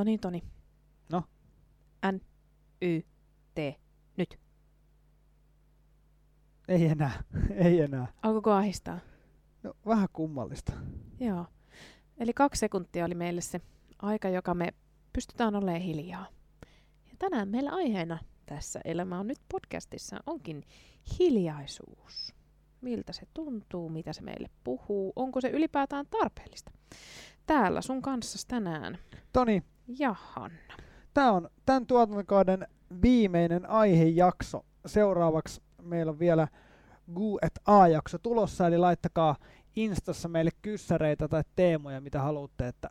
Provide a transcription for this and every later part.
No niin, Toni. No? N, Y, T, nyt. Ei enää, ei enää. Alkoiko ahistaa? No, vähän kummallista. Joo. Eli kaksi sekuntia oli meille se aika, joka me pystytään olemaan hiljaa. Ja tänään meillä aiheena tässä Elämä on nyt podcastissa onkin hiljaisuus. Miltä se tuntuu, mitä se meille puhuu, onko se ylipäätään tarpeellista. Täällä sun kanssa tänään Toni, ja Hanna. tämä on tämän tuotantokauden viimeinen aihejakso. Seuraavaksi meillä on vielä Gu et A-jakso tulossa, eli laittakaa Instassa meille kyssäreitä tai teemoja, mitä haluatte, että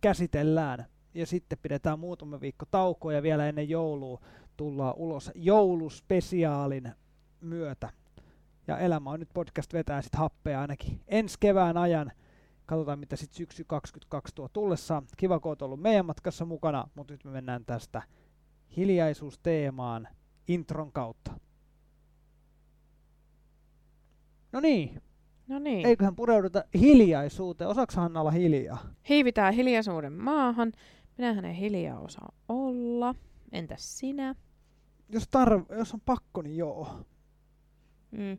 käsitellään. Ja sitten pidetään muutama viikko taukoa ja vielä ennen joulua tullaan ulos jouluspesiaalin myötä. Ja Elämä on nyt podcast vetää sitten happea ainakin ensi kevään ajan. Katsotaan mitä sitten syksy 22 tuo tullessaan. Kiva kun oot ollut meidän matkassa mukana, mutta nyt me mennään tästä hiljaisuusteemaan intron kautta. No niin, No niin. eiköhän pureuduta hiljaisuuteen. Osaako Hanna olla hiljaa? Hiivitään hiljaisuuden maahan. Minähän en hiljaa osaa olla. Entäs sinä? Jos, tarv- jos on pakko, niin joo. Mm.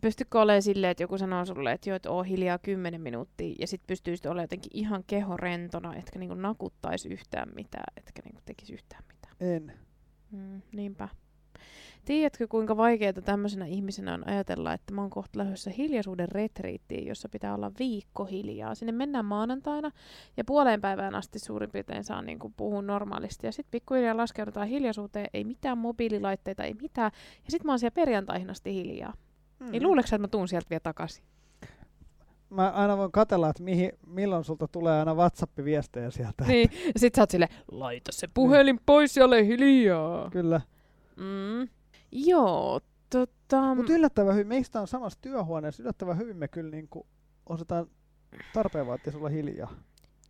Pystytkö olemaan silleen, että joku sanoo sulle, että joo, että oo hiljaa 10 minuuttia, ja sitten pystyisit olemaan jotenkin ihan kehorentona, etkä niinku nakuttaisi yhtään mitään, etkä niinku tekisi yhtään mitään. En. Mm, niinpä. Tiedätkö, kuinka vaikeaa tämmöisenä ihmisenä on ajatella, että mä oon kohta lähdössä hiljaisuuden retriittiin, jossa pitää olla viikko hiljaa. Sinne mennään maanantaina ja puoleen päivään asti suurin piirtein saa niin kuin puhua normaalisti. Ja sitten pikkuhiljaa laskeudutaan hiljaisuuteen, ei mitään mobiililaitteita, ei mitään. Ja sitten mä oon siellä perjantaihin asti hiljaa. Mm. Niin luuleeko että mä tuun sieltä vielä takaisin? Mä aina voin katella, että mihin, milloin sulta tulee aina WhatsApp-viestejä sieltä. Niin, ja sit sä oot silleen, laita se puhelin pois ja ole hiljaa. Kyllä. Mm. Joo, tota... Mutta yllättävän hyvin, meistä on samassa työhuoneessa, yllättävän hyvin me kyllä niinku osataan tarpeen vaatia sulla hiljaa.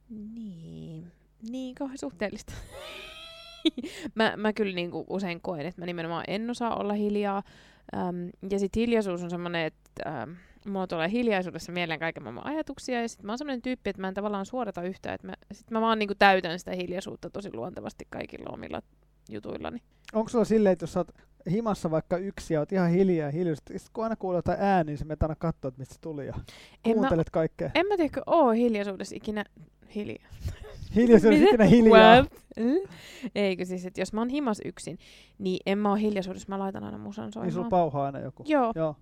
Niin, niin kauhean suhteellista. mä, mä kyllä niinku usein koen, että mä nimenomaan en osaa olla hiljaa. Äm, ja sitten hiljaisuus on semmoinen, että äm, mulla tulee hiljaisuudessa mieleen kaiken maailman ajatuksia. Ja sitten mä oon semmoinen tyyppi, että mä en tavallaan suorata yhtään. Että mä, sit mä vaan niinku täytän sitä hiljaisuutta tosi luontevasti kaikilla omilla jutuillani. Onko sulla silleen, että jos sä oot himassa vaikka yksi ja oot ihan hiljaa hiljaisesti, sit kun aina kuulee jotain ääniä, niin sä menet aina katsoa, että mistä se tuli ja En mä, kuuntelet kaikkea. en mä tiedä, oo hiljaisuudessa ikinä hiljaa. Hiljaisuus Mitä? ikinä hiljaa. What? Mm? Eikö siis, että jos mä oon himas yksin, niin en mä oo hiljaisuudessa, mä laitan aina musan Niin soimaan. sulla pauhaa aina joku. Joo. Joo.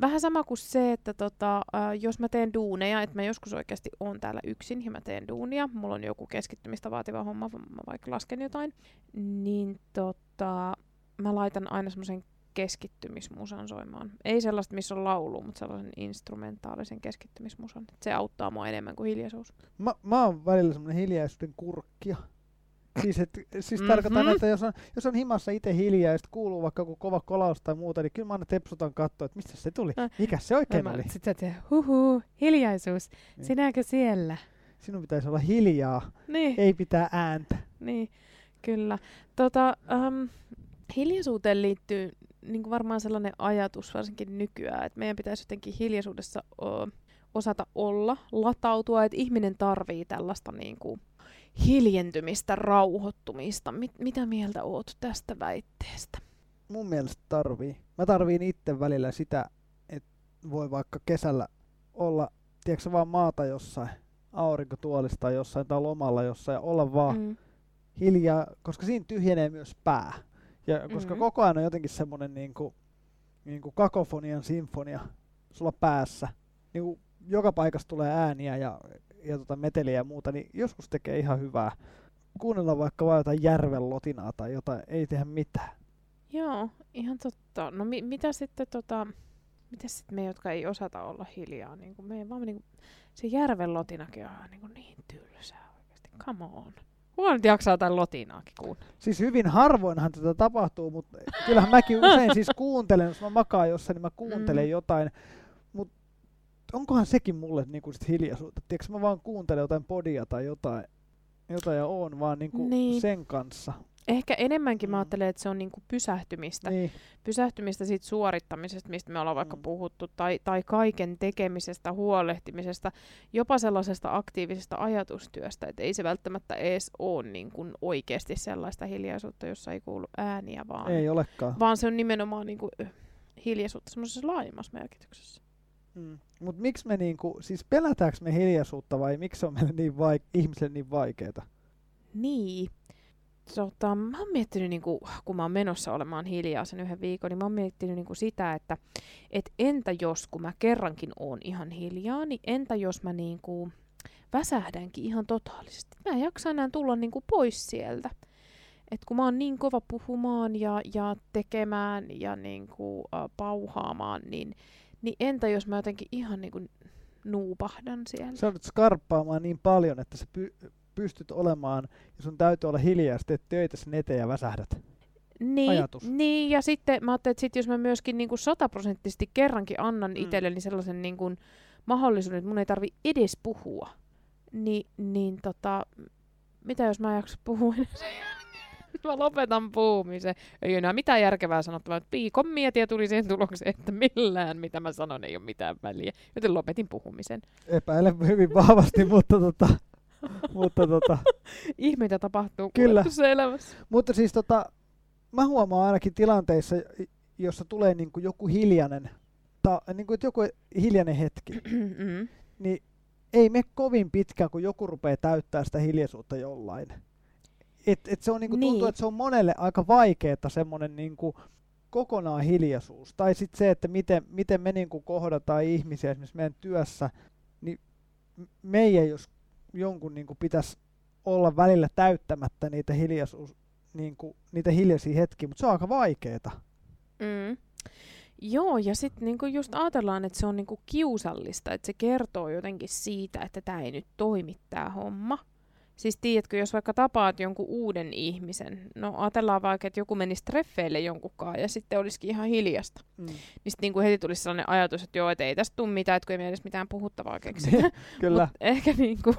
Vähän sama kuin se, että tota, äh, jos mä teen duuneja, että mä joskus oikeasti oon täällä yksin ja mä teen duunia, mulla on joku keskittymistä vaativa homma, mä vaikka lasken jotain, niin tota, mä laitan aina semmoisen keskittymismusan soimaan. Ei sellaista, missä on laulu, mutta sellaisen instrumentaalisen keskittymismusan. Se auttaa mua enemmän kuin hiljaisuus. Mä, mä oon välillä semmonen hiljaisuuden kurkkija. Siis, et, siis Mhm. tarkoitan, että jos on, jos on himassa itse hiljaa ja sit kuuluu vaikka joku kova kolaus tai muuta, niin kyllä mä aina tepsutan katsoa, että mistä se tuli. Mikä se oikein Mä- oli? Sit sä huhu, hiljaisuus, Niin. sinäkö siellä? Sinun pitäisi olla hiljaa, Niin. ei pitää ääntä. Niin, kyllä. Tota, um, hiljaisuuteen liittyy niin varmaan sellainen ajatus, varsinkin nykyään, että meidän pitäisi jotenkin hiljaisuudessa o, osata olla, latautua, että ihminen tarvii tällaista niin kuin, hiljentymistä, rauhoittumista. Mit, mitä mieltä oot tästä väitteestä? Mun mielestä tarvii. Mä tarviin itse välillä sitä, että voi vaikka kesällä olla, tiedätkö vaan maata jossain, aurinkotuolista tai jossain tai lomalla jossain ja olla vaan Mm. hiljaa, koska siinä tyhjenee myös pää. Ja koska Mhm. koko ajan on jotenkin semmoinen niinku, niinku kakofonian sinfonia sulla päässä, niinku joka paikassa tulee ääniä ja, ja tota meteliä ja muuta, niin joskus tekee ihan hyvää. Kuunnella vaikka vaan jotain järven lotinaa tai jotain, ei tehdä mitään. Joo, ihan totta. No mi- mitä sitten tota, mitä sitten me, jotka ei osata olla hiljaa, niin kuin me vaan niin kuin, se järven lotinakin on niin, kuin niin tylsää oikeasti. Come on. Kuka nyt jaksaa jotain lotinaakin kuunnella? Siis hyvin harvoinhan tätä tapahtuu, mutta kyllähän mäkin usein siis kuuntelen, jos mä makaan jossain, niin mä kuuntelen Mm. jotain. Mutta onkohan sekin mulle niinku sit hiljaisuutta? Tiedätkö, mä vaan kuuntelen jotain podia tai jotain, jotain ja oon vaan niinku Niin. sen kanssa. Ehkä enemmänkin mä Mm. ajattelen, että se on niinku pysähtymistä. Niin, Pysähtymistä siitä suorittamisesta, mistä me ollaan vaikka Mm. puhuttu, tai, tai kaiken tekemisestä, huolehtimisesta, jopa sellaisesta aktiivisesta ajatustyöstä, että ei se välttämättä edes ole niin kuin oikeasti sellaista hiljaisuutta, jossa ei kuulu ääniä, vaan, ei olekaan. vaan se on nimenomaan niin kuin hiljaisuutta semmoisessa laajemmassa merkityksessä. Mm. Mutta miksi me niinku, siis pelätäänkö me hiljaisuutta vai miksi se on meille niin vaik- ihmisille niin vaikeeta? Niin. Tota, mä oon miettinyt, niin kuin, kun mä oon menossa olemaan hiljaa sen yhden viikon, niin mä oon miettinyt niin kuin sitä, että et entä jos, kun mä kerrankin oon ihan hiljaa, niin entä jos mä niin kuin väsähdänkin ihan totaalisesti. Mä en jaksa enää tulla niin kuin pois sieltä. Et kun mä oon niin kova puhumaan ja, ja tekemään ja niin kuin, äh, pauhaamaan, niin, niin entä jos mä jotenkin ihan niin kuin nuupahdan siellä? Sä joudut skarppaamaan niin paljon, että sä py- pystyt olemaan, ja sun täytyy olla hiljaa, ja teet töitä sen eteen ja väsähdät. Niin, ajatus. niin, ja sitten mä ajattelin, että sit jos mä myöskin niin kuin sataprosenttisesti kerrankin annan Mm. itselleni sellaisen niin kuin mahdollisuuden, että mun ei tarvi edes puhua, niin, niin tota, mitä jos mä en jaksa puhua? Mä lopetan puhumisen. Ei enää mitään järkevää sanottavaa. että Viikon mietin ja tuli siihen tulokseen, että millään mitä mä sanon ei ole mitään väliä. Joten lopetin puhumisen. Epäilen hyvin vahvasti, mutta tota, mutta tota, Ihmeitä tapahtuu Kyllä. Elämässä. mutta siis tota, mä huomaan ainakin tilanteissa, jossa tulee niinku joku hiljainen, ta, niinku, että joku hiljainen hetki, Mm. niin ei me kovin pitkään, kun joku rupeaa täyttää sitä hiljaisuutta jollain. Et, et se on niinku, tuntuu, Niin. että se on monelle aika vaikeeta semmoinen niinku kokonaan hiljaisuus. Tai sitten se, että miten, miten me niinku kohdataan ihmisiä esimerkiksi meidän työssä, niin meidän jos jonkun niinku pitäisi olla välillä täyttämättä niitä hiljaisuus, niinku, niitä hiljaisia hetkiä, mutta se on aika vaikeeta. Mm. Joo, ja sitten niinku just ajatellaan, että se on niinku kiusallista, että se kertoo jotenkin siitä, että tämä ei nyt toimi tämä homma. Siis tiedätkö, jos vaikka tapaat jonkun uuden ihmisen, no ajatellaan vaikka, että joku menisi treffeille jonkunkaan ja sitten olisikin ihan hiljasta. Mm. Niin sitten niinku heti tulisi sellainen ajatus, että joo, että ei tästä tule mitään, että kun ei me edes mitään puhuttavaa keksitä. Kyllä. Mut ehkä, niinku,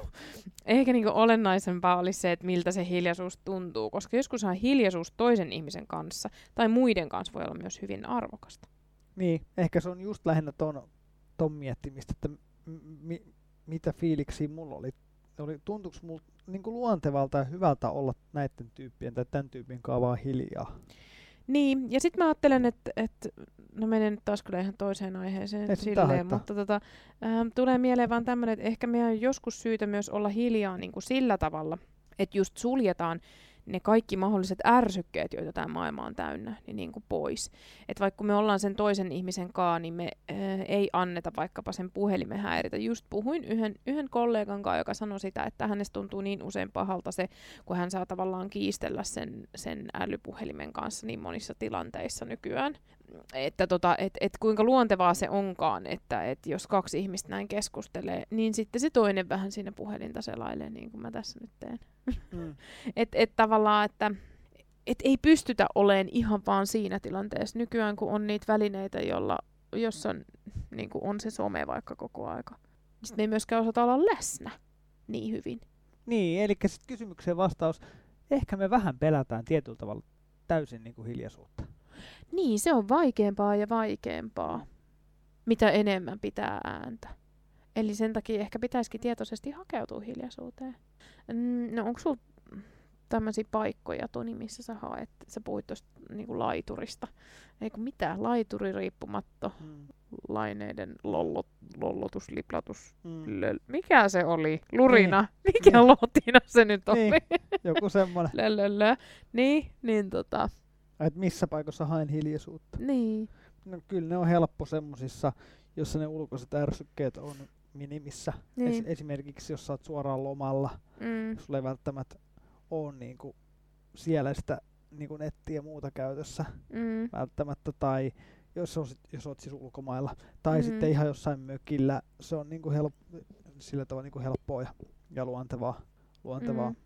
ehkä niinku olennaisempaa olisi se, että miltä se hiljaisuus tuntuu, koska joskushan hiljaisuus toisen ihmisen kanssa tai muiden kanssa voi olla myös hyvin arvokasta. Niin, ehkä se on just lähinnä ton, ton miettimistä, että mi, mitä fiiliksiä mulla oli. Oli tuntuuko mulla niin luontevalta ja hyvältä olla näiden tyyppien tai tämän tyypin kanssa vaan hiljaa? Niin, ja sitten mä ajattelen, että, että no menen nyt taas kyllä ihan toiseen aiheeseen mitään silleen, mutta tota, ähm, tulee mieleen vaan tämmöinen, että ehkä meidän on joskus syytä myös olla hiljaa niin kuin sillä tavalla, että just suljetaan ne kaikki mahdolliset ärsykkeet, joita tämä maailma on täynnä, niin, niin kuin pois. Että vaikka me ollaan sen toisen ihmisen kanssa, niin me äh, ei anneta vaikkapa sen puhelimen häiritä. Just puhuin yhden, yhden kollegan kanssa, joka sanoi sitä, että hänestä tuntuu niin usein pahalta se, kun hän saa tavallaan kiistellä sen, sen älypuhelimen kanssa niin monissa tilanteissa nykyään. Että tota, et, et kuinka luontevaa se onkaan, että et jos kaksi ihmistä näin keskustelee, niin sitten se toinen vähän siinä puhelinta selailee, niin kuin mä tässä nyt teen. Mm. Että et tavallaan, että et ei pystytä olemaan ihan vaan siinä tilanteessa nykyään, kun on niitä välineitä, jolla, jossa on, niin kuin on se some vaikka koko aika. Sitten me ei myöskään osata olla läsnä niin hyvin. Niin, eli sitten kysymykseen vastaus, ehkä me vähän pelätään tietyllä tavalla täysin niin kuin hiljaisuutta. Niin, se on vaikeampaa ja vaikeampaa, mitä enemmän pitää ääntä. Eli sen takia ehkä pitäisikin tietoisesti hakeutua hiljaisuuteen. Mm, No onko sulla tämmöisiä paikkoja, Toni, missä sä haet? Sä puhuit tuosta niinku laiturista. Eikö mitään? Laituri riippumatto, Mm. laineiden lollot, lollotus, liplatus. Mm. Löl. Mikä se oli? Lurina? Mikä lotina se nyt oli? Niin. Joku semmoinen, Lölölö. Niin, niin tota, että missä paikassa haen hiljaisuutta. niin. No kyllä ne on helppo semmosissa, jossa ne ulkoiset ärsykkeet on minimissä. Niin. Es- esimerkiksi jos sä oot suoraan lomalla, Mm. sulla ei välttämättä ole niinku siellä sitä niinku nettiä muuta käytössä Mm. välttämättä, tai jos, on, sit- jos oot siis ulkomailla, tai Mhm. sitten ihan jossain mökillä, se on niinku help, sillä tavalla niinku helppoa ja, ja luontevaa. luontevaa. Mm.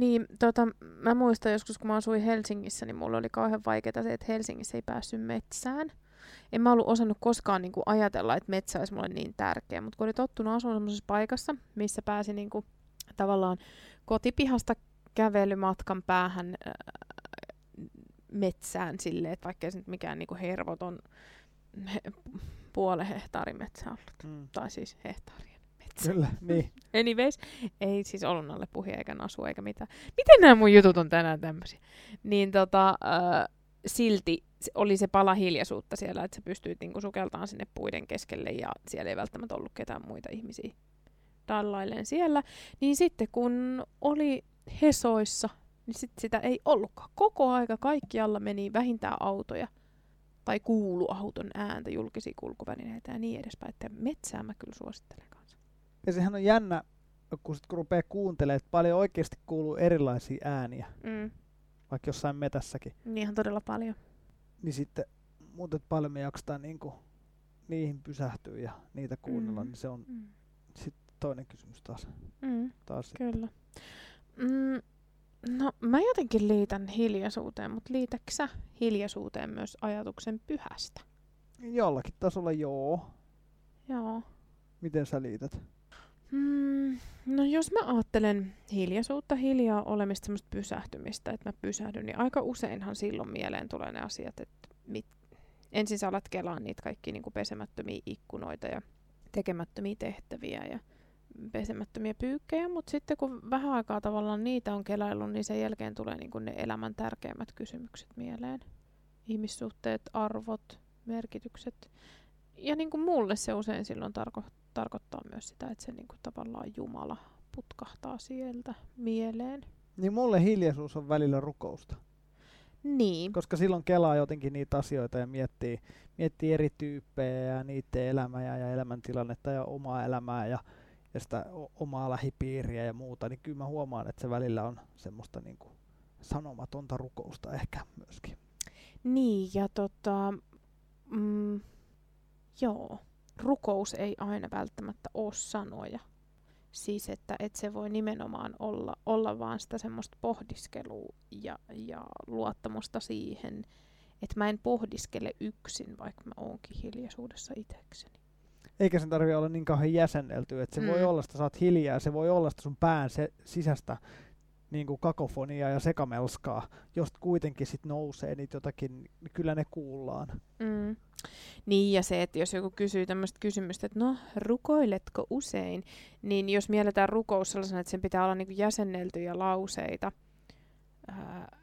Niin, tota, mä muistan joskus, kun mä asuin Helsingissä, niin mulla oli kauhean vaikeaa se, että Helsingissä ei päässyt metsään. En mä ollut osannut koskaan niin kuin, ajatella, että metsä olisi mulle niin tärkeä, mutta kun oli tottunut asumaan semmoisessa paikassa, missä pääsi niin kuin, tavallaan kotipihasta kävelymatkan päähän äh, metsään silleen, että vaikka se nyt mikään niinku hervoton he, puolen hehtaarin metsä ollut. Mm. Tai siis hehtaarien metsä. Kyllä, niin. Anyways, ei siis ollut alle puhia eikä nasu eikä mitään. Miten nämä mun jutut on tänään tämmöisiä? Niin tota, äh, silti oli se pala hiljaisuutta siellä, että sä pystyit niinku sukeltaan sinne puiden keskelle ja siellä ei välttämättä ollut ketään muita ihmisiä dallailleen siellä. Niin sitten kun oli Hesoissa, niin sit sitä ei ollutkaan. Koko aika kaikkialla meni vähintään autoja tai kuulu auton ääntä, julkisia kulkuvälineitä ja niin edespäin. Että metsää mä kyllä suosittelen kanssa. Ja sehän on jännä, kun, sit, kun rupeaa kuuntelemaan, että paljon oikeasti kuuluu erilaisia ääniä, Mm. vaikka jossain metässäkin. Niin ihan todella paljon. Niin sitten muuten paljon me jaksetaan niinku niihin pysähtyä ja niitä kuunnella, Mm. niin se on Mm. toinen kysymys taas. Mm. taas. Kyllä. Mm, no mä jotenkin liitän hiljaisuuteen, mutta liitätkö sä hiljaisuuteen myös ajatuksen pyhästä? Jollakin tasolla joo. Joo. Miten sä liität? Mm, no jos mä ajattelen hiljaisuutta, hiljaa olemista, semmoista pysähtymistä, että mä pysähdyn, niin aika useinhan silloin mieleen tulee ne asiat, että mit, ensin sä alat kelaa niitä kaikki niin pesemättömiä ikkunoita ja tekemättömiä tehtäviä ja pesemättömiä pyykkejä, mutta sitten kun vähän aikaa tavallaan niitä on kelaillut, niin sen jälkeen tulee niin ne elämän tärkeimmät kysymykset mieleen. Ihmissuhteet, arvot, merkitykset. Ja niin kuin mulle se usein silloin tarko- tarkoittaa myös sitä, että se niin kuin tavallaan Jumala putkahtaa sieltä mieleen. Niin mulle hiljaisuus on välillä rukousta. Niin. Koska silloin kelaa jotenkin niitä asioita ja miettii, miettii eri tyyppejä ja niiden elämää ja elämäntilannetta ja omaa elämää ja, ja sitä omaa lähipiiriä ja muuta, niin kyllä mä huomaan, että se välillä on semmoista niin kuin sanomatonta rukousta ehkä myöskin. Niin, ja tota, mm, joo, rukous ei aina välttämättä ole sanoja. Siis, että et se voi nimenomaan olla, olla vaan sitä semmoista pohdiskelua ja, ja luottamusta siihen, että mä en pohdiskele yksin, vaikka mä oonkin hiljaisuudessa itsekseni. Eikä sen tarvitse olla niin kauhean jäsennelty, että se mm. voi olla, että sä oot hiljaa, se voi olla sitä sun pään se, sisästä niin kuin kakofoniaa ja sekamelskaa, josta kuitenkin sit nousee niitä jotakin, niin kyllä ne kuullaan. Mm. Niin, ja se, että jos joku kysyy tämmöistä kysymystä, että no, rukoiletko usein, niin jos mielletään rukous sellaisena, että sen pitää olla niinku jäsenneltyjä lauseita, ää,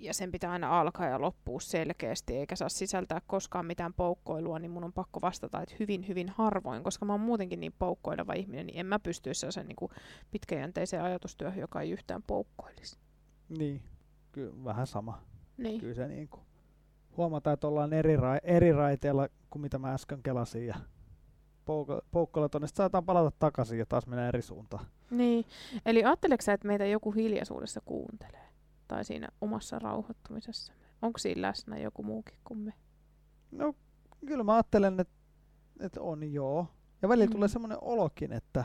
ja sen pitää aina alkaa ja loppua selkeästi, eikä saa sisältää koskaan mitään poukkoilua, niin mun on pakko vastata, että hyvin, hyvin harvoin, koska mä oon muutenkin niin poukkoileva ihminen, niin en mä pysty sellaisen niinku pitkäjänteiseen ajatustyöhön, joka ei yhtään poukkoilisi. Niin, kyllä vähän sama. Niin. Kyllä se niin kuin huomataan, että ollaan eri, ra- eri raiteilla kuin mitä mä äsken kelasin ja poukko- poukkoilla tonne. Sitten saadaan palata takaisin ja taas mennä eri suuntaan. Niin, eli ajatteleksä sä, että meitä joku hiljaisuudessa kuuntelee? Tai siinä omassa rauhoittumisessa? Onko siinä läsnä joku muukin kuin me? No kyllä mä ajattelen, että, että on joo. Ja välillä Mm. tulee semmoinen olokin, että,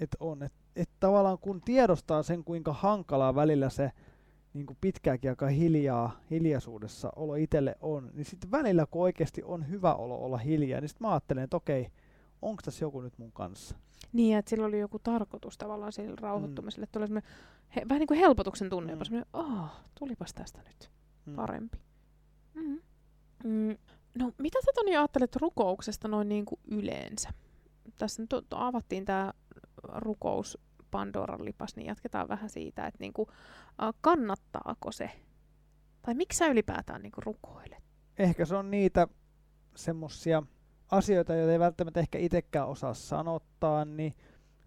että on. Että, että tavallaan kun tiedostaa sen, kuinka hankalaa välillä se niin kuin pitkäänkin aika hiljaa, hiljaisuudessa olo itselle on, niin sitten välillä kun oikeasti on hyvä olo olla hiljaa, niin sitten mä ajattelen, että okei, onko tässä joku nyt mun kanssa? Niin, että sillä oli joku tarkoitus tavallaan sillä rauhoittumiselle. Mm. Tulee semmoinen, he, vähän niin kuin helpotuksen tunne, Mm. mm. semmoinen, oh, tulipas tästä nyt Hmm. parempi. Mm. Mm. No, mitä sä Toni ajattelet rukouksesta noin niin kuin yleensä? Tässä nyt avattiin tämä rukous Pandoran lipas, niin jatketaan vähän siitä, että niin kuin, äh, kannattaako se? Tai miksi sä ylipäätään niin kuin rukoilet? Ehkä se on niitä semmosia asioita, joita ei välttämättä ehkä itsekään osaa sanottaa, niin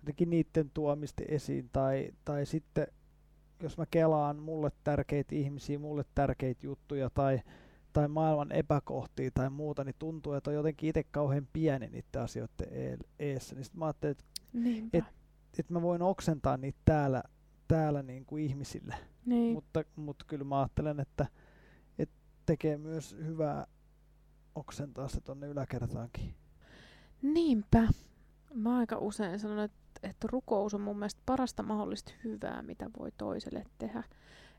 jotenkin niiden tuomista esiin. Tai, tai sitten jos mä kelaan mulle tärkeitä ihmisiä, mulle tärkeitä juttuja tai, tai maailman epäkohtia tai muuta, niin tuntuu, että on jotenkin itse kauhean pieni niiden asioiden eessä. Niin sit mä ajattelin, että. Et- että mä voin oksentaa niitä täällä, täällä niin kuin ihmisille. niin. Mutta, mutta kyllä mä ajattelen, että, että tekee myös hyvää oksentaa se tonne yläkertaankin. Niinpä. Mä aika usein sanon, että, että rukous on mun mielestä parasta mahdollista hyvää, mitä voi toiselle tehdä.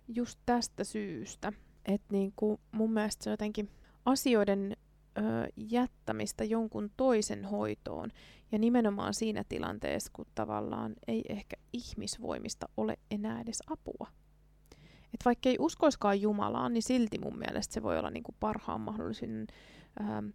Just tästä syystä, että niin kuin mun mielestä se jotenkin asioiden ö, jättämistä jonkun toisen hoitoon. Ja nimenomaan siinä tilanteessa, kun tavallaan ei ehkä ihmisvoimista ole enää edes apua. Et vaikka ei uskoiskaan Jumalaan, niin silti mun mielestä se voi olla niinku parhaan mahdollisen ö,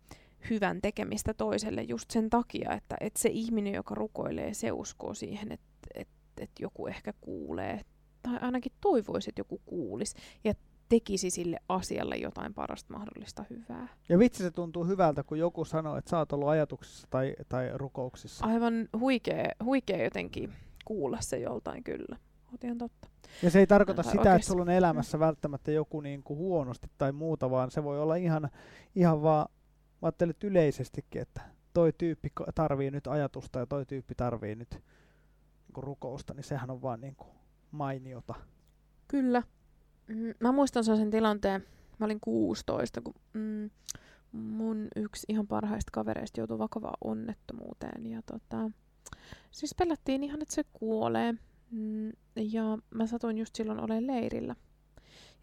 hyvän tekemistä toiselle just sen takia, että, että se ihminen, joka rukoilee, se uskoo siihen, että, että, että joku ehkä kuulee. Tai ainakin toivoisi, että joku kuulisi. Ja tekisi sille asialle jotain parasta mahdollista hyvää. Ja vitsi se tuntuu hyvältä, kun joku sanoo, että sä oot ollut ajatuksissa tai, tai rukouksissa. Aivan huikea, huikea jotenkin kuulla se joltain kyllä. Oot ihan totta. Ja se ei tarkoita sitä, että oikeesti. sulla on elämässä välttämättä joku niin kuin huonosti tai muuta, vaan se voi olla ihan, ihan vaan, mä ajattelen että yleisestikin, että toi tyyppi tarvii nyt ajatusta ja toi tyyppi tarvii nyt niin rukousta, niin sehän on vaan niin kuin mainiota. Kyllä. Mm, Mä muistan sellaisen tilanteen, mä olin 16, kun mm, mun yksi ihan parhaista kavereista joutui vakavaan onnettomuuteen. Ja tota, siis pelättiin ihan, että se kuolee. Mm, ja mä satuin just silloin olemaan leirillä.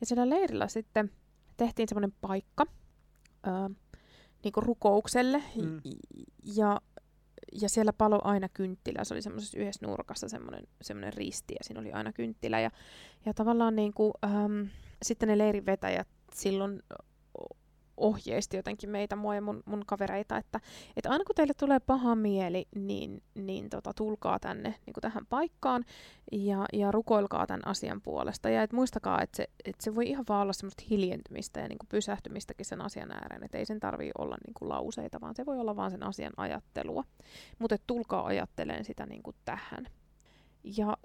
Ja siellä leirillä sitten tehtiin semmoinen paikka ö, niinku rukoukselle. Mm. Ja, ja siellä palo aina kynttilä. Se oli semmoisessa yhdessä nurkassa semmoinen, semmoinen risti ja siinä oli aina kynttilä. Ja, ja tavallaan niinku, äm, sitten ne leirin vetäjät silloin ohjeisti jotenkin meitä, mua ja mun, mun kavereita, että, että aina kun teille tulee paha mieli, niin, niin tota, tulkaa tänne niin kuin tähän paikkaan ja, ja rukoilkaa tämän asian puolesta. Ja et muistakaa, että se, että se voi ihan vaan olla semmoista hiljentymistä ja niin kuin pysähtymistäkin sen asian ääreen, että ei sen tarvii olla niin kuin lauseita, vaan se voi olla vaan sen asian ajattelua. Mutta tulkaa ajatteleen sitä niin kuin tähän. Ja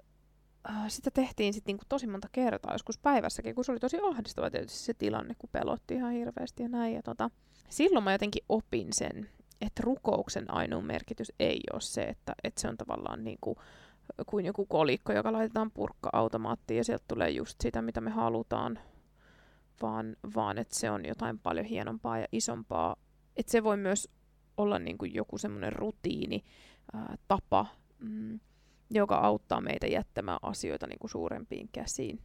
sitä tehtiin sitten niinku tosi monta kertaa, joskus päivässäkin, kun se oli tosi ahdistava tietysti se tilanne, kun pelotti ihan hirveästi ja näin. Ja tota, silloin mä jotenkin opin sen, että rukouksen ainoa merkitys ei ole se, että, että se on tavallaan niinku, kuin joku kolikko, joka laitetaan purkka-automaattiin ja sieltä tulee just sitä, mitä me halutaan, vaan, vaan että se on jotain paljon hienompaa ja isompaa. Että se voi myös olla niinku joku semmoinen rutiini, ää, tapa, mm, joka auttaa meitä jättämään asioita niin kuin suurempiin käsiin.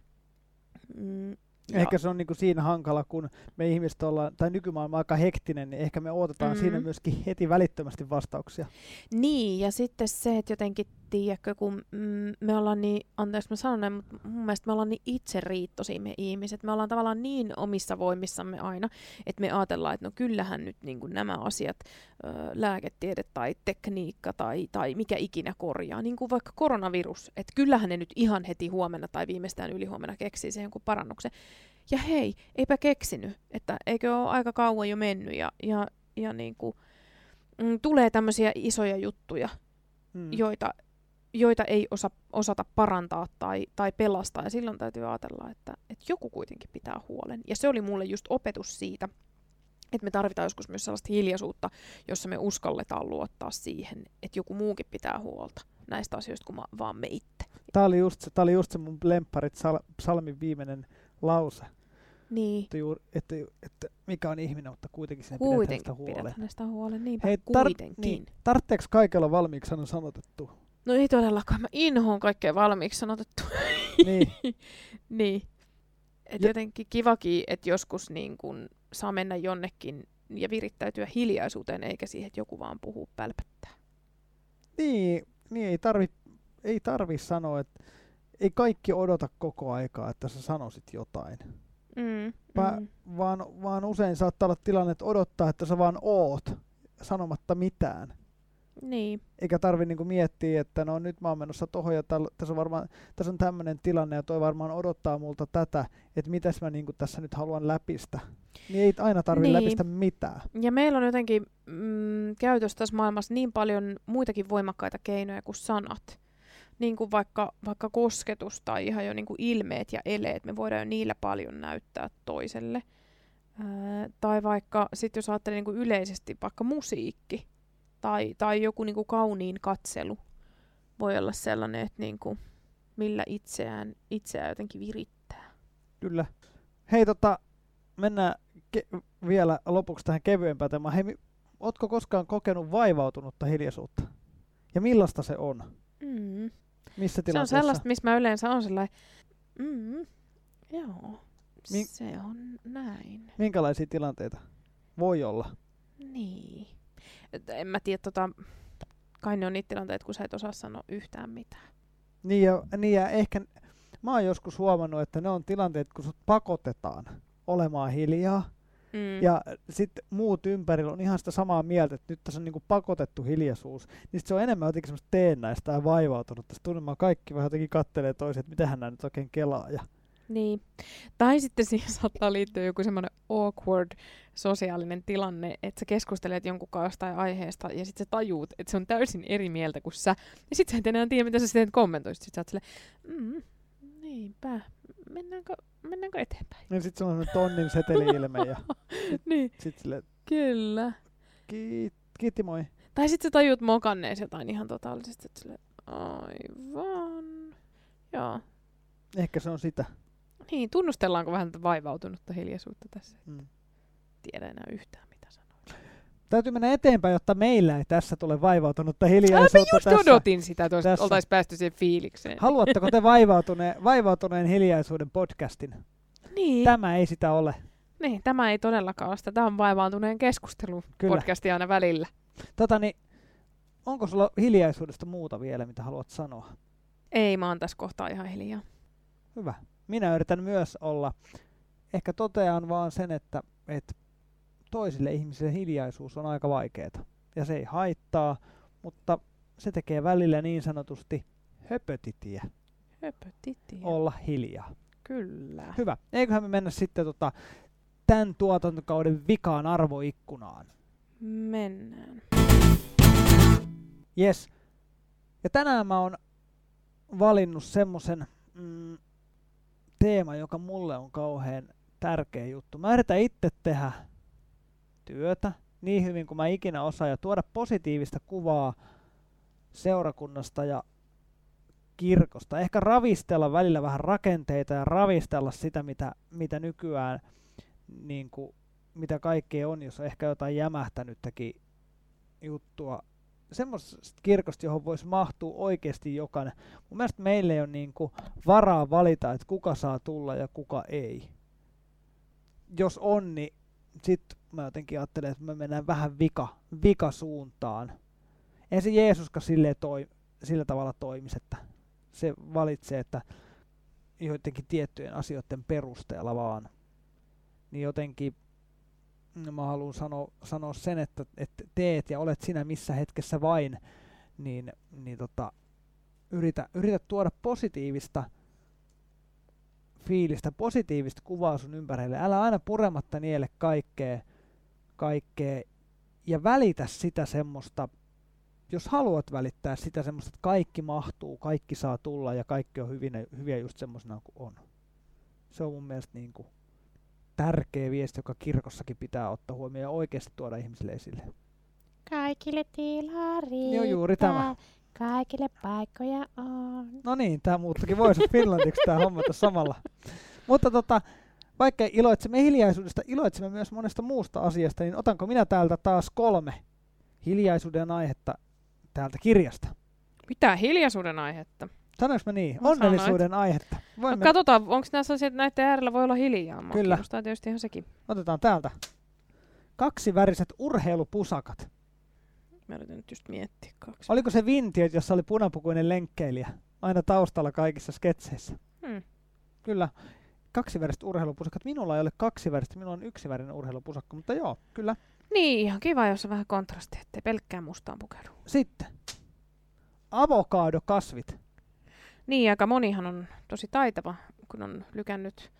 Mm, ja, Ehkä se on niin kuin siinä hankala, kun me ihmiset ollaan, tai nykymaailma on aika hektinen, niin ehkä me odotetaan Mhm. siinä myöskin heti välittömästi vastauksia. Niin, ja sitten se, että jotenkin, tiedätkö, kun me ollaan niin, anteeksi mä sanon näin, mutta mun mielestä me ollaan niin itseriittoisia me ihmiset. Me ollaan tavallaan niin omissa voimissamme aina, että me ajatellaan, että no kyllähän nyt niin kuin nämä asiat, ö, lääketiede tai tekniikka tai, tai mikä ikinä korjaa, niin kuin vaikka koronavirus, että kyllähän ne nyt ihan heti huomenna tai viimeistään ylihuomenna keksii siihen jonkun parannuksen. Ja hei, eipä keksinyt, että eikö ole aika kauan jo mennyt ja, ja, ja niin kuin, mm, tulee tämmöisiä isoja juttuja, Mm. joita, joita ei osa, osata parantaa tai, tai pelastaa. Ja silloin täytyy ajatella, että, että joku kuitenkin pitää huolen. Ja se oli mulle just opetus siitä, että me tarvitaan joskus myös sellaista hiljaisuutta, jossa me uskalletaan luottaa siihen, että joku muukin pitää huolta näistä asioista kuin vaan me itse. Tämä oli just se, tää oli just se mun lempparit sal, psalmin viimeinen lause, Niin, että, juuri, että, että mikä on ihminen, mutta kuitenkin sinne kuitenkin pidetään sitä huolen. pidetään hänestä huolen. Niinpä, Hei, tar- kuitenkin. niin. Tarvitseeko kaikella valmiiksi sanon sanotettu? No ei todellakaan, mä inhoon kaikkea valmiiksi sanotettu. niin, Niin. Et Ja- jotenkin kivakin, että joskus niin kun saa mennä jonnekin ja virittäytyä hiljaisuuteen, eikä siihen, että joku vaan puhuu pälpättää. niin, niin ei tarvi, ei tarvi sanoa, että ei kaikki odota koko aikaa, että sä sanoisit jotain. Mm, Pä- mm. Vaan, vaan usein saattaa olla tilanne, että odottaa, että sä vaan oot sanomatta mitään. Niin, Eikä tarvi niinku miettiä, että no nyt mä oon menossa tohon ja täl, tässä on varmaan tässä on tämmöinen tilanne ja toi varmaan odottaa multa tätä, että mitäs mä niinku tässä nyt haluan läpistä. Niin ei aina tarvi Niin. läpistä mitään. ja meillä on jotenkin mm, käytössä tässä maailmassa niin paljon muitakin voimakkaita keinoja kuin sanat. Niin kuin vaikka, vaikka kosketus tai ihan jo niin kuin ilmeet ja eleet, me voidaan jo niillä paljon näyttää toiselle. Ää, tai vaikka sitten jos ajattelee niin kuin yleisesti vaikka musiikki tai, tai joku niin kuin kauniin katselu voi olla sellainen, että niin kuin, millä itseään, itseään jotenkin virittää. Kyllä. Hei tota, mennään ke- vielä lopuksi tähän kevyempään teemaan. Hei, ootko koskaan kokenut vaivautunutta hiljaisuutta? Ja millaista se on? Mm. Missä Se on tilanteessa? sellaista, missä mä yleensä on sellainen, mm, joo, Mi- se on näin. Minkälaisia tilanteita voi olla? Niin. Et en mä tiedä, tota, kai ne on niitä tilanteita, kun sä et osaa sanoa yhtään mitään. Niin ja, niin ja ehkä mä oon joskus huomannut, että ne on tilanteet, kun sut pakotetaan olemaan hiljaa. Mm. Ja sitten muut ympärillä on ihan sitä samaa mieltä, että nyt tässä on niinku pakotettu hiljaisuus. Niin sit se on enemmän jotenkin semmoista teennäistä ja vaivautunut. Tässä tunnelmaa kaikki vähän jotenkin kattelee toiset, että mitähän nämä nyt oikein kelaa. Ja Niin. Tai sitten siihen saattaa liittyä joku semmoinen awkward sosiaalinen tilanne, että sä keskustelet jonkun kanssa jostain aiheesta ja sitten sä tajuut, että se on täysin eri mieltä kuin sä. Ja sitten sä et enää tiedä, mitä sä sitten kommentoisit. Sitten sä oot silleen, mm, niinpä, mennäänkö, mennäänkö eteenpäin? niin sitten se on semmoinen tonnin seteli-ilme ja niin, sitten silleen, kyllä. kiit, kiitti moi. Tai sitten sä tajuut mokanneesi jotain ihan totaalisesti, että silleen, aivan. Joo. Ehkä se on sitä. Niin, tunnustellaanko vähän tätä vaivautunutta hiljaisuutta tässä? Mm. Tiedä enää yhtään, mitä sanoa. Täytyy mennä eteenpäin, jotta meillä ei tässä tule vaivautunutta hiljaisuutta mä just tässä. odotin sitä, että oltaisiin päästy siihen fiilikseen. Haluatteko te vaivautuneen, vaivautuneen hiljaisuuden podcastin? niin, Tämä ei sitä ole. niin, tämä ei todellakaan ole sitä. Tämä on vaivautuneen keskustelu Kyllä. podcasti aina välillä. Tota, niin, onko sulla hiljaisuudesta muuta vielä, mitä haluat sanoa? Ei, mä oon tässä kohtaa ihan hiljaa. Hyvä. Minä yritän myös olla. Ehkä totean vaan sen, että, että toisille ihmisille hiljaisuus on aika vaikeaa. Ja se ei haittaa, mutta se tekee välillä niin sanotusti höpötitiä Höpötiti. olla hiljaa. Kyllä. Hyvä. Eiköhän me mennä sitten tota, tämän tuotantokauden vikaan arvoikkunaan. Mennään. Yes. Ja tänään mä oon valinnut semmosen mm, teema, joka mulle on kauhean tärkeä juttu. Mä yritän itse tehdä työtä niin hyvin kuin mä ikinä osaan ja tuoda positiivista kuvaa seurakunnasta ja kirkosta. Ehkä ravistella välillä vähän rakenteita ja ravistella sitä, mitä, mitä nykyään, niin kuin, mitä kaikkea on, jos on ehkä jotain jämähtänyttäkin juttua semmoisesta kirkosta, johon voisi mahtua oikeasti jokainen. Mun mielestä meillä ei ole niin kuin varaa valita, että kuka saa tulla ja kuka ei. Jos on, niin sitten mä jotenkin ajattelen, että me mennään vähän vika, vikasuuntaan. Ei se silleen toi, sillä tavalla toimisi, että se valitsee, että joidenkin tiettyjen asioiden perusteella vaan. Niin jotenkin mä haluan sanoa, sanoa sen, että, että teet ja olet sinä missä hetkessä vain, niin, niin tota, yritä, yritä tuoda positiivista fiilistä, positiivista kuvaa sun ympärille. Älä aina purematta niele kaikkea, kaikkea ja välitä sitä semmoista, jos haluat välittää sitä semmoista, että kaikki mahtuu, kaikki saa tulla ja kaikki on hyvinä, hyviä just semmoisena kuin on. Se on mun mielestä niin kuin tärkeä viesti, joka kirkossakin pitää ottaa huomioon ja oikeasti tuoda ihmisille esille. Kaikille tilaa riittää. Joo, juuri tämä. Kaikille paikkoja on. No niin, tämä muuttukin of Finlandiksi tämä homma tässä samalla. Mutta tota, vaikka iloitsemme hiljaisuudesta, iloitsemme myös monesta muusta asiasta, niin otanko minä täältä taas kolme hiljaisuuden aihetta täältä kirjasta. Mitä hiljaisuuden aihetta? Sanoinko mä niin? No Onnellisuuden aihetta. No, Voimme, katsotaan, onko nämä sellaisia, että näiden äärellä voi olla hiljaa. Mua Kyllä. kiinnostaa tietysti ihan sekin. otetaan täältä. Kaksiväriset urheilupusakat. Mä yritän nyt just miettiä kaksi. Oliko se Vintiöt, jossa oli punapukuinen lenkkeilijä? Aina taustalla kaikissa sketseissä. Hmm. Kyllä. Kaksiväriset urheilupusakat. Minulla ei ole kaksiväristä, minulla on yksivärinen urheilupusakka, mutta joo, kyllä. Niin, ihan kiva, jos on vähän kontrasti, ettei pelkkään mustaan pukeudu. Sitten. Avokaadokasvit. Niin, aika monihan on tosi taitava, kun on lykännyt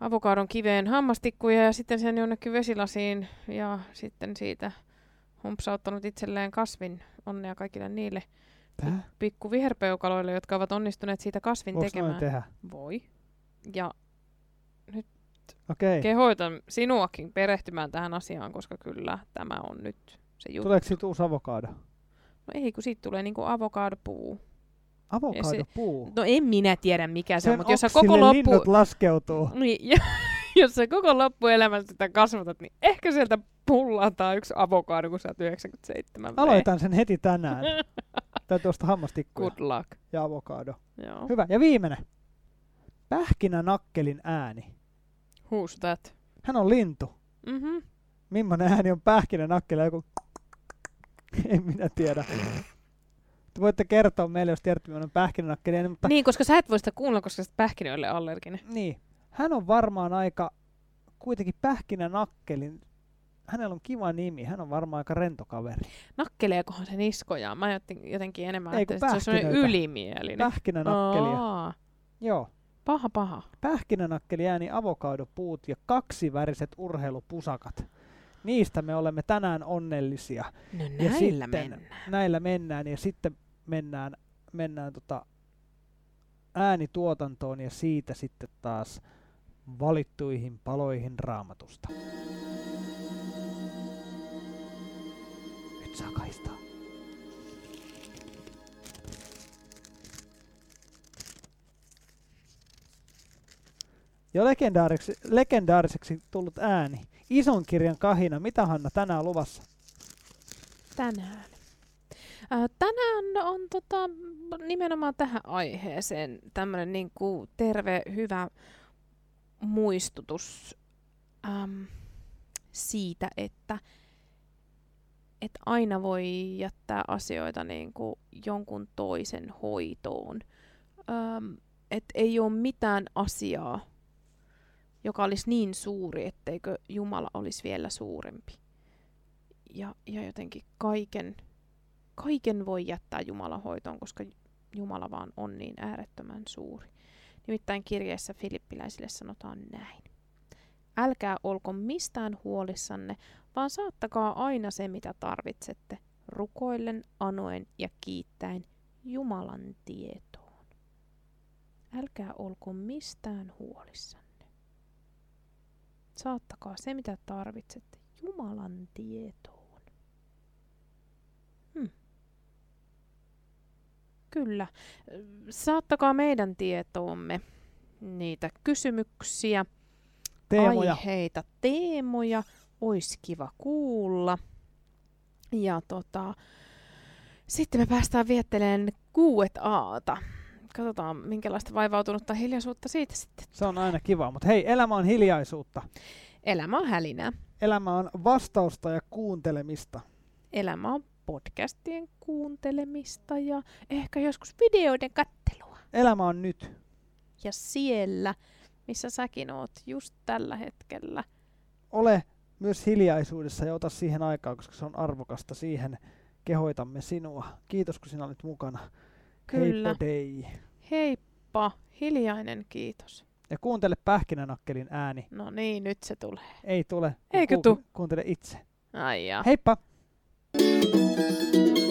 avokadon kiveen hammastikkuja ja sitten sen jonnekin vesilasiin ja sitten siitä humpsauttanut itselleen kasvin. Onnea kaikille niille Tää? pikku viherpeukaloille, jotka ovat onnistuneet siitä kasvin Voiko tekemään. tehdä? Voi. Ja Okei. kehoitan sinuakin perehtymään tähän asiaan, koska kyllä tämä on nyt se juttu. Tuleeko siitä uusi avokaado? No ei, kun siitä tulee niinku avokadopuu. Avokadopuu. No en minä tiedä mikä se Sen on, mutta jos sä koko loppu... laskeutuu. Niin, ja, jos sä koko loppuelämästä sitä kasvatat, niin ehkä sieltä pullataan yksi avokado, kun sä oot 97 V. Aloitan sen heti tänään. Täytyy ostaa hammastikkuja Good luck. ja avokado. Joo. Hyvä. Ja viimeinen. Pähkinänakkelin ääni. Who's that? Hän on lintu. Mhm. Millainen ääni on pähkinänakkeli? Joku... en minä tiedä. Te voitte kertoa meille, jos tiedätte, on pähkinänakkeli. Mutta Niin, koska sä et voi sitä kuulla, koska sä pähkinöille allerginen. Niin. Hän on varmaan aika, kuitenkin pähkinänakkelin, hänellä on kiva nimi, hän on varmaan aika rento kaveri. Nakkeleekohan se niskojaan? Mä jotenkin, jotenkin enemmän Ei, että se on ylimielinen. Pähkinänakkelia. Aa, Joo. paha paha. Pähkinänakkeli ääni avokadopuut ja kaksiväriset urheilupusakat. Niistä me olemme tänään onnellisia. No Ja näillä sitten mennään. näillä mennään ja sitten mennään, mennään tota äänituotantoon ja siitä sitten taas valittuihin paloihin raamatusta. Nyt saa kaistaa. Jo legendaariseksi, legendaariseksi tullut ääni. Ison kirjan kahina. Mitä Hanna tänään luvassa? Tänään. Tänään on tota, nimenomaan tähän aiheeseen tämmöinen niinku terve, hyvä muistutus äm, siitä, että et aina voi jättää asioita niinku jonkun toisen hoitoon. Äm, et ei ole mitään asiaa, joka olisi niin suuri, etteikö Jumala olisi vielä suurempi ja, ja jotenkin kaiken, kaiken voi jättää Jumalan hoitoon, koska Jumala vaan on niin äärettömän suuri. Nimittäin kirjeessä Filippiläisille sanotaan näin. Älkää olko mistään huolissanne, vaan saattakaa aina se, mitä tarvitsette, rukoillen, anoen ja kiittäen Jumalan tietoon. Älkää olko mistään huolissanne. Saattakaa se, mitä tarvitsette, Jumalan tietoon. Hmm. Kyllä. Saattakaa meidän tietoomme niitä kysymyksiä, Teemoja. aiheita, teemoja. Ois kiva kuulla. Ja tota, sitten me päästään viettelemään kuuet aata. Katsotaan, minkälaista vaivautunutta hiljaisuutta siitä sitten. Se on aina kiva. Mutta hei, elämä on hiljaisuutta. Elämä on hälinää. Elämä on vastausta ja kuuntelemista. Elämä on podcastien kuuntelemista ja ehkä joskus videoiden kattelua. Elämä on nyt. Ja siellä, missä säkin oot just tällä hetkellä. Ole myös hiljaisuudessa ja ota siihen aikaa, koska se on arvokasta. Siihen kehoitamme sinua. Kiitos, kun sinä olit mukana. Kyllä. Heippa dei. Heippa, hiljainen kiitos. Ja kuuntele pähkinänakkelin ääni. No niin, nyt se tulee. Ei tule. Eikö tuu? Kuuntele itse. Ai jaa. Heippa! Thank you.